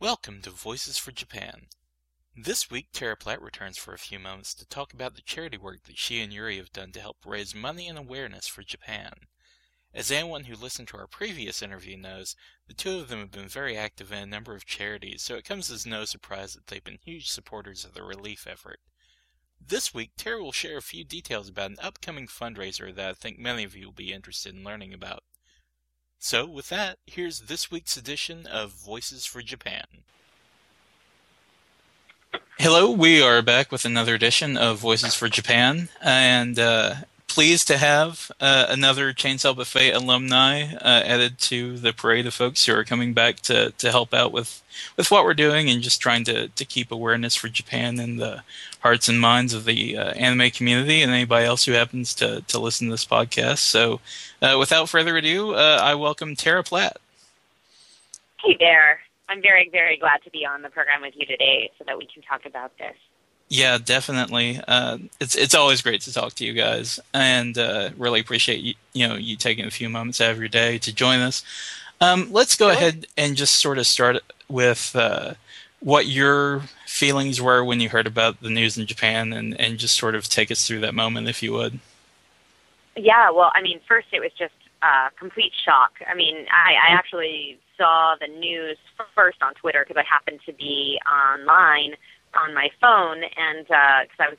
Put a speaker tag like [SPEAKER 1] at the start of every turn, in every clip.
[SPEAKER 1] Welcome to Voices for Japan. This week, Tara Platt returns for a few moments to talk about the charity work that she and Yuri have done to help raise money and awareness for Japan. As anyone who listened to our previous interview knows, the two of them have been very active in a number of charities, so it comes as no surprise that they've been huge supporters of the relief effort. This week, Tara will share a few details about an upcoming fundraiser that I think many of you will be interested in learning about. So, with that, here's this week's edition of Voices for Japan. Hello, we are back with another edition of Voices for Japan, and uh, pleased to have uh, another Chainsaw Buffet alumni uh, added to the parade of folks who are coming back to, to help out with, with what we're doing and just trying to, to keep awareness for Japan in the hearts and minds of the uh, anime community and anybody else who happens to, to listen to this podcast. So, uh, without further ado, uh, I welcome Tara Platt.
[SPEAKER 2] Hey there. I'm very, very glad to be on the program with you today so that we can talk about this.
[SPEAKER 1] Yeah, definitely. Uh, it's it's always great to talk to you guys, and uh, really appreciate you, you know you taking a few moments out of your day to join us. Um, let's go sure. ahead and just sort of start with uh, what your feelings were when you heard about the news in Japan, and and just sort of take us through that moment, if you would.
[SPEAKER 2] Yeah, well, I mean, first it was just a complete shock. I mean, I, I actually saw the news first on Twitter because I happened to be online on my phone, and because uh, I was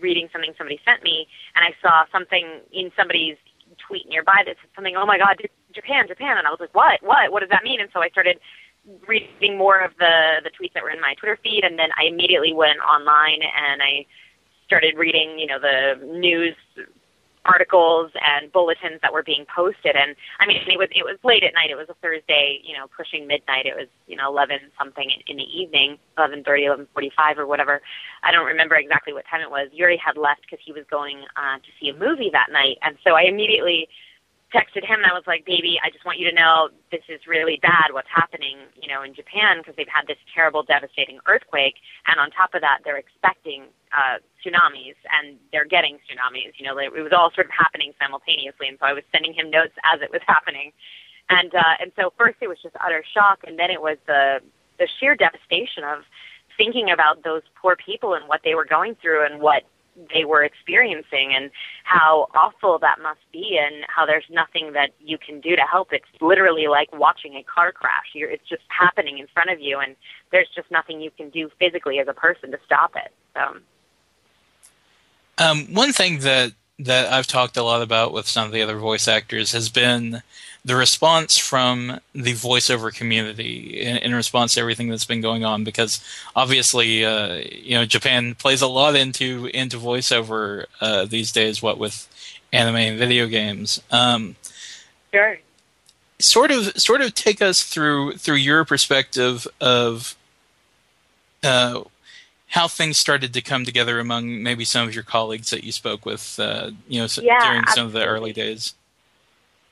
[SPEAKER 2] reading something somebody sent me, and I saw something in somebody's tweet nearby that said something, "Oh my God, Japan, Japan," and I was like, "What? What? What does that mean?" And so I started reading more of the the tweets that were in my Twitter feed, and then I immediately went online and I started reading, you know, the news articles and bulletins that were being posted. And I mean it was it was late at night. It was a Thursday you know pushing midnight. It was you know 11 something in, the evening eleven thirty, eleven forty-five, or whatever. I don't remember exactly what time it was. Yuri had left cuz he was going uh to see a movie that night. And so I immediately texted him and I was like, baby, I just want you to know this is really bad what's happening, you know, in Japan because they've had this terrible, devastating earthquake. And on top of that, they're expecting uh, tsunamis and they're getting tsunamis. You know, it was all sort of happening simultaneously. And so I was sending him notes as it was happening. And, uh, and so first it was just utter shock. And then it was the, the sheer devastation of thinking about those poor people and what they were going through and what they were experiencing and how awful that must be and how there's nothing that you can do to help. It's literally like watching a car crash. You're, it's just happening in front of you and there's just nothing you can do physically as a person to stop it. So.
[SPEAKER 1] Um, one thing that that I've talked a lot about with some of the other voice actors has been the response from the voiceover community in, in response to everything that's been going on. Because obviously, uh, you know, Japan plays a lot into into voiceover uh, these days. What with anime and video games. Um,
[SPEAKER 2] sure.
[SPEAKER 1] Sort of, sort of take us through through your perspective of uh, how things started to come together among maybe some of your colleagues that you spoke with, uh, you know,
[SPEAKER 2] yeah,
[SPEAKER 1] during
[SPEAKER 2] absolutely.
[SPEAKER 1] some of the early days.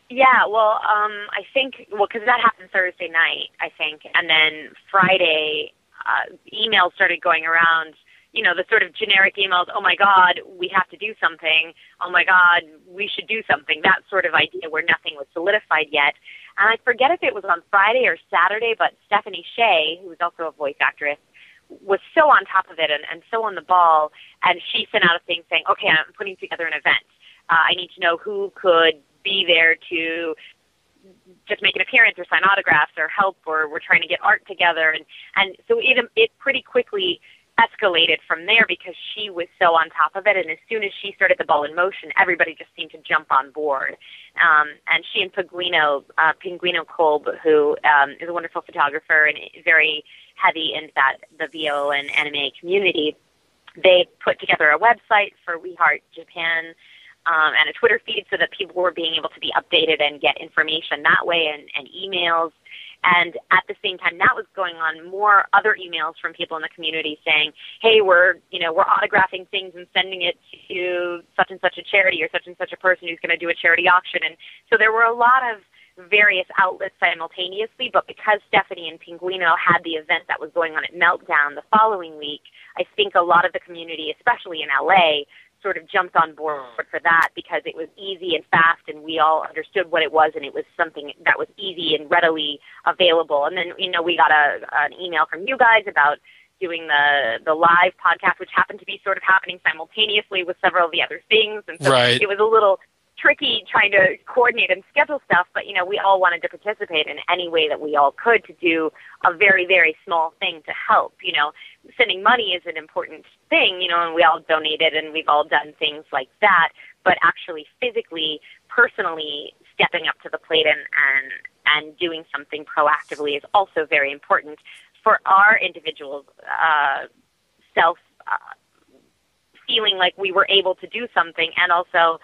[SPEAKER 2] Yeah, well, um, I think well because that happened Thursday night, I think, and then Friday, uh, emails started going around. You know, the sort of generic emails. Oh my God, we have to do something. Oh my God, we should do something. That sort of idea where nothing was solidified yet. And I forget if it was on Friday or Saturday, but Stephanie Sheh, who was also a voice actress, was so on top of it and, and so on the ball. And she sent out a thing saying, okay, I'm putting together an event. Uh, I need to know who could be there to just make an appearance or sign autographs or help or we're trying to get art together. And, and so it, it pretty quickly escalated from there because she was so on top of it. And as soon as she started the ball in motion, everybody just seemed to jump on board. Um, and she and Pinguino, uh, Pinguino Kolb, who um, is a wonderful photographer and very heavy into that the VO and anime community. They put together a website for We Heart Japan um, and a Twitter feed so that people were being able to be updated and get information that way and, and emails. And at the same time that was going on, more other emails from people in the community saying, "Hey, we're you know we're autographing things and sending it to such and such a charity or such and such a person who's going to do a charity auction." And so there were a lot of various outlets simultaneously, but because Stephanie and Pinguino had the event that was going on at Meltdown the following week, I think a lot of the community, especially in LA, sort of jumped on board for that because it was easy and fast and we all understood what it was and it was something that was easy and readily available. And then, you know, we got a, an email from you guys about doing the the live podcast, which happened to be sort of happening simultaneously with several of the other things, and so
[SPEAKER 1] right.
[SPEAKER 2] it was a little tricky trying to coordinate and schedule stuff. But you know, we all wanted to participate in any way that we all could to do a very very small thing to help. You know, sending money is an important thing. You know, and we all donated and we've all done things like that. But actually, physically, personally, stepping up to the plate and and and doing something proactively is also very important for our individual uh, self uh, feeling like we were able to do something, and also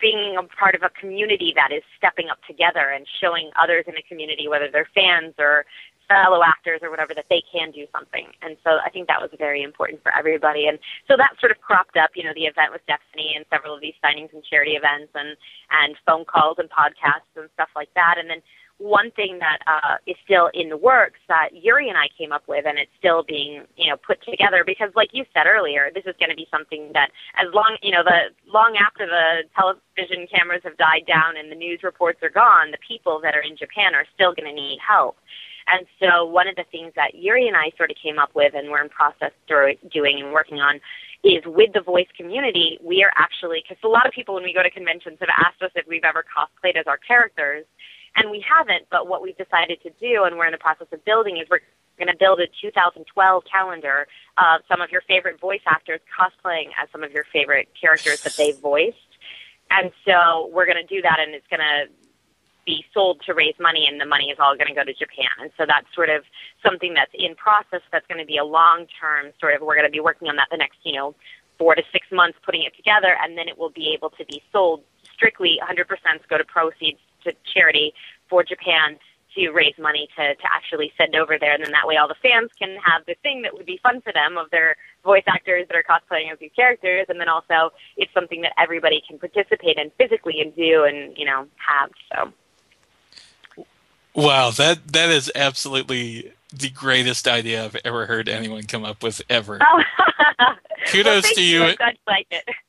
[SPEAKER 2] being a part of a community that is stepping up together and showing others in the community, whether they're fans or fellow actors or whatever, that they can do something. And so I think that was very important for everybody. And so that sort of cropped up, you know, the event with Stephanie and several of these signings and charity events and, and phone calls and podcasts and stuff like that. And then one thing that uh, is still in the works that Yuri and I came up with, and it's still being you know put together because, like you said earlier, this is going to be something that as long you know the long after the television cameras have died down and the news reports are gone, the people that are in Japan are still going to need help. And so one of the things that Yuri and I sort of came up with, and we're in process through doing and working on, is with the voice community, we are actually, because a lot of people when we go to conventions have asked us if we've ever cosplayed as our characters, and we haven't, but what we've decided to do, and we're in the process of building, is we're going to build a 2012 calendar of some of your favorite voice actors cosplaying as some of your favorite characters that they voiced. And so we're going to do that, and it's going to be sold to raise money, and the money is all going to go to Japan. And so that's sort of something that's in process. That's going to be a long term sort of. We're going to be working on that the next, you know, four to six months, putting it together, and then it will be able to be sold strictly 100% go to proceeds to charity for Japan to raise money to, to actually send over there. And then that way all the fans can have the thing that would be fun for them of their voice actors that are cosplaying as these characters. And then also it's something that everybody can participate in physically and do and, you know, have. So.
[SPEAKER 1] Wow, that that is absolutely the greatest idea I've ever heard anyone come up with ever.
[SPEAKER 2] Oh.
[SPEAKER 1] kudos
[SPEAKER 2] well,
[SPEAKER 1] to you.
[SPEAKER 2] you. Like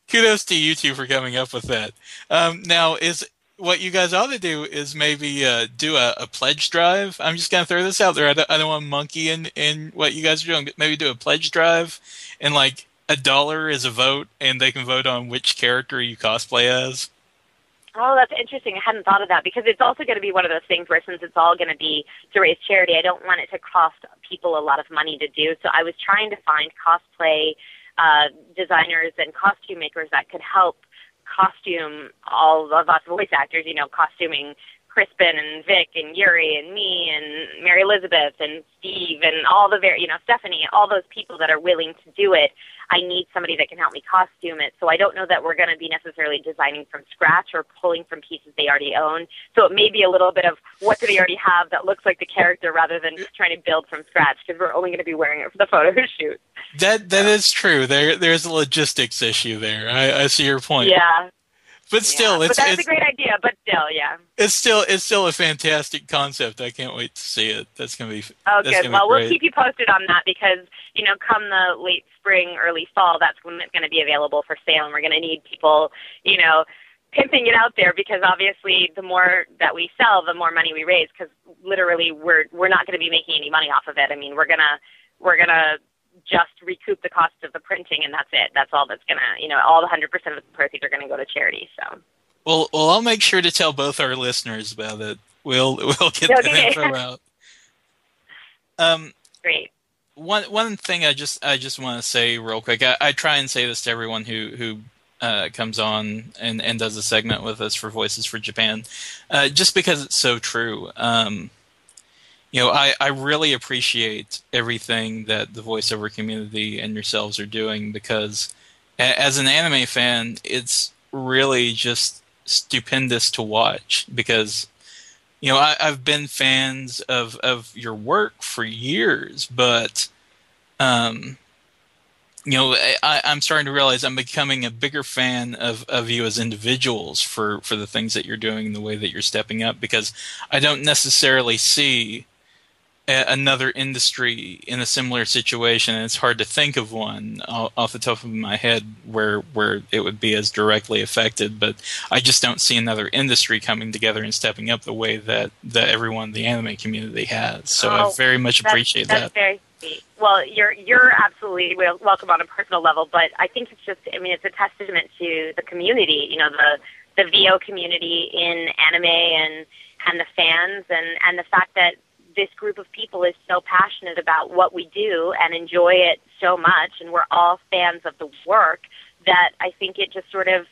[SPEAKER 1] kudos to you two for coming up with that. Um, now, is what you guys ought to do is maybe uh, do a, a, pledge drive. I'm just gonna throw this out there. I don't, I don't want monkey in in what you guys are doing. Maybe do a pledge drive, and like a dollar is a vote, and they can vote on which character you cosplay as.
[SPEAKER 2] Oh, that's interesting. I hadn't thought of that because it's also going to be one of those things where since it's all going to be to raise charity, I don't want it to cost people a lot of money to do. So I was trying to find cosplay uh, designers and costume makers that could help costume all of us voice actors, you know, costuming Crispin and Vic and Yuri and me and Mary Elizabeth and Steve and all the very, you know, Stephanie, all those people that are willing to do it. I need somebody that can help me costume it. So I don't know that we're going to be necessarily designing from scratch or pulling from pieces they already own. So it may be a little bit of what do they already have that looks like the character rather than trying to build from scratch because we're only going to be wearing it for the photo shoot.
[SPEAKER 1] That that is true. There there's a logistics issue there. I, I see your point.
[SPEAKER 2] Yeah.
[SPEAKER 1] But still,
[SPEAKER 2] yeah,
[SPEAKER 1] it's
[SPEAKER 2] but that's
[SPEAKER 1] it's,
[SPEAKER 2] a great idea. But still, yeah,
[SPEAKER 1] it's still it's still a fantastic concept. I can't wait to see it. That's gonna be
[SPEAKER 2] oh
[SPEAKER 1] good.
[SPEAKER 2] Well, we'll keep you posted on that because you know, come the late spring, early fall, that's when it's going to be available for sale, and we're going to need people, you know, pimping it out there because obviously the more that we sell, the more money we raise. Because literally, we're we're not going to be making any money off of it. I mean, we're gonna we're gonna just recoup the cost of the printing, and that's it. That's all that's gonna, you know, all the hundred percent of the proceeds are gonna go to charity. So.
[SPEAKER 1] Well, well, I'll make sure to tell both our listeners about it. We'll we'll get okay. that info out. Um,
[SPEAKER 2] Great.
[SPEAKER 1] One one thing I just I just want to say real quick. I, I try and say this to everyone who who uh, comes on and, and does a segment with us for Voices for Japan, uh, just because it's so true. Um, you know, I, I really appreciate everything that the voiceover community and yourselves are doing because as an anime fan, it's really just stupendous to watch because you know I, have been fans of of your work for years, but um, you know I, I'm starting to realize I'm becoming a bigger fan of of you as individuals for for the things that you're doing, and the way that you're stepping up because I don't necessarily see another industry in a similar situation. And it's hard to think of one off the top of my head where where it would be as directly affected. But I just don't see another industry coming together and stepping up the way that that everyone in the anime community has. So oh, I very much appreciate
[SPEAKER 2] that's,
[SPEAKER 1] that.
[SPEAKER 2] Very. Well, you're you're absolutely welcome on a personal level, but I think it's just I mean it's a testament to the community. You know the the VO community in anime and and the fans and and the fact that this group of people is so passionate about what we do and enjoy it so much, and we're all fans of the work that I think it just sort of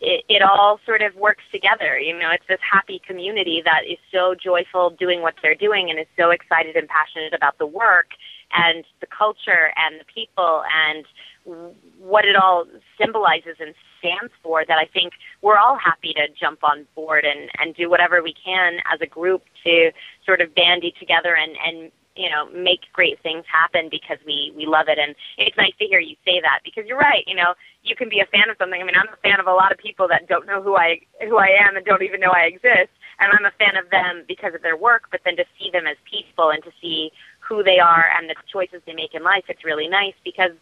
[SPEAKER 2] it, it all sort of works together. You know, it's this happy community that is so joyful doing what they're doing and is so excited and passionate about the work and the culture and the people and what it all symbolizes and stands for that I think we're all happy to jump on board and, and do whatever we can as a group to sort of bandy together and, and you know make great things happen because we we love it. And it's nice to hear you say that because you're right you know you can be a fan of something. I mean i'm a fan of a lot of people that don't know who i who i am and don't even know i exist. And i'm a fan of them because of their work but then to see them as people and to see who they are and the choices they make in life it's really nice because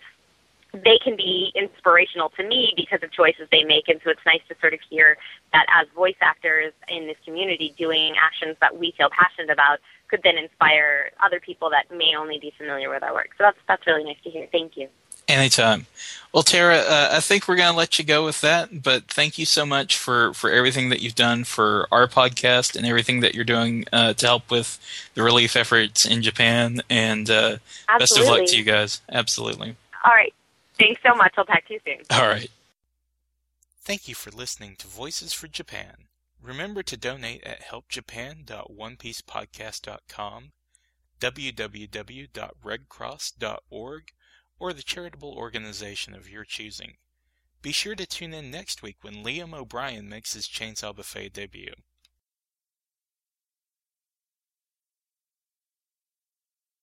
[SPEAKER 2] they can be inspirational to me because of choices they make. And so it's nice to sort of hear that as voice actors in this community doing actions that we feel passionate about could then inspire other people that may only be familiar with our work. So that's, that's really nice to hear. Thank you.
[SPEAKER 1] Anytime. Well, Tara, uh, I think we're going to let you go with that. But thank you so much for, for everything that you've done for our podcast and everything that you're doing uh, to help with the relief efforts in Japan. And uh, best of luck to you guys. Absolutely.
[SPEAKER 2] All right. Thanks so much. I'll talk to you soon.
[SPEAKER 1] All right. Thank you for listening to Voices for Japan. Remember to donate at helpjapan.onepiecepodcast.com, www.redcross.org, or the charitable organization of your choosing. Be sure to tune in next week when Liam O'Brien makes his Chainsaw Buffet debut.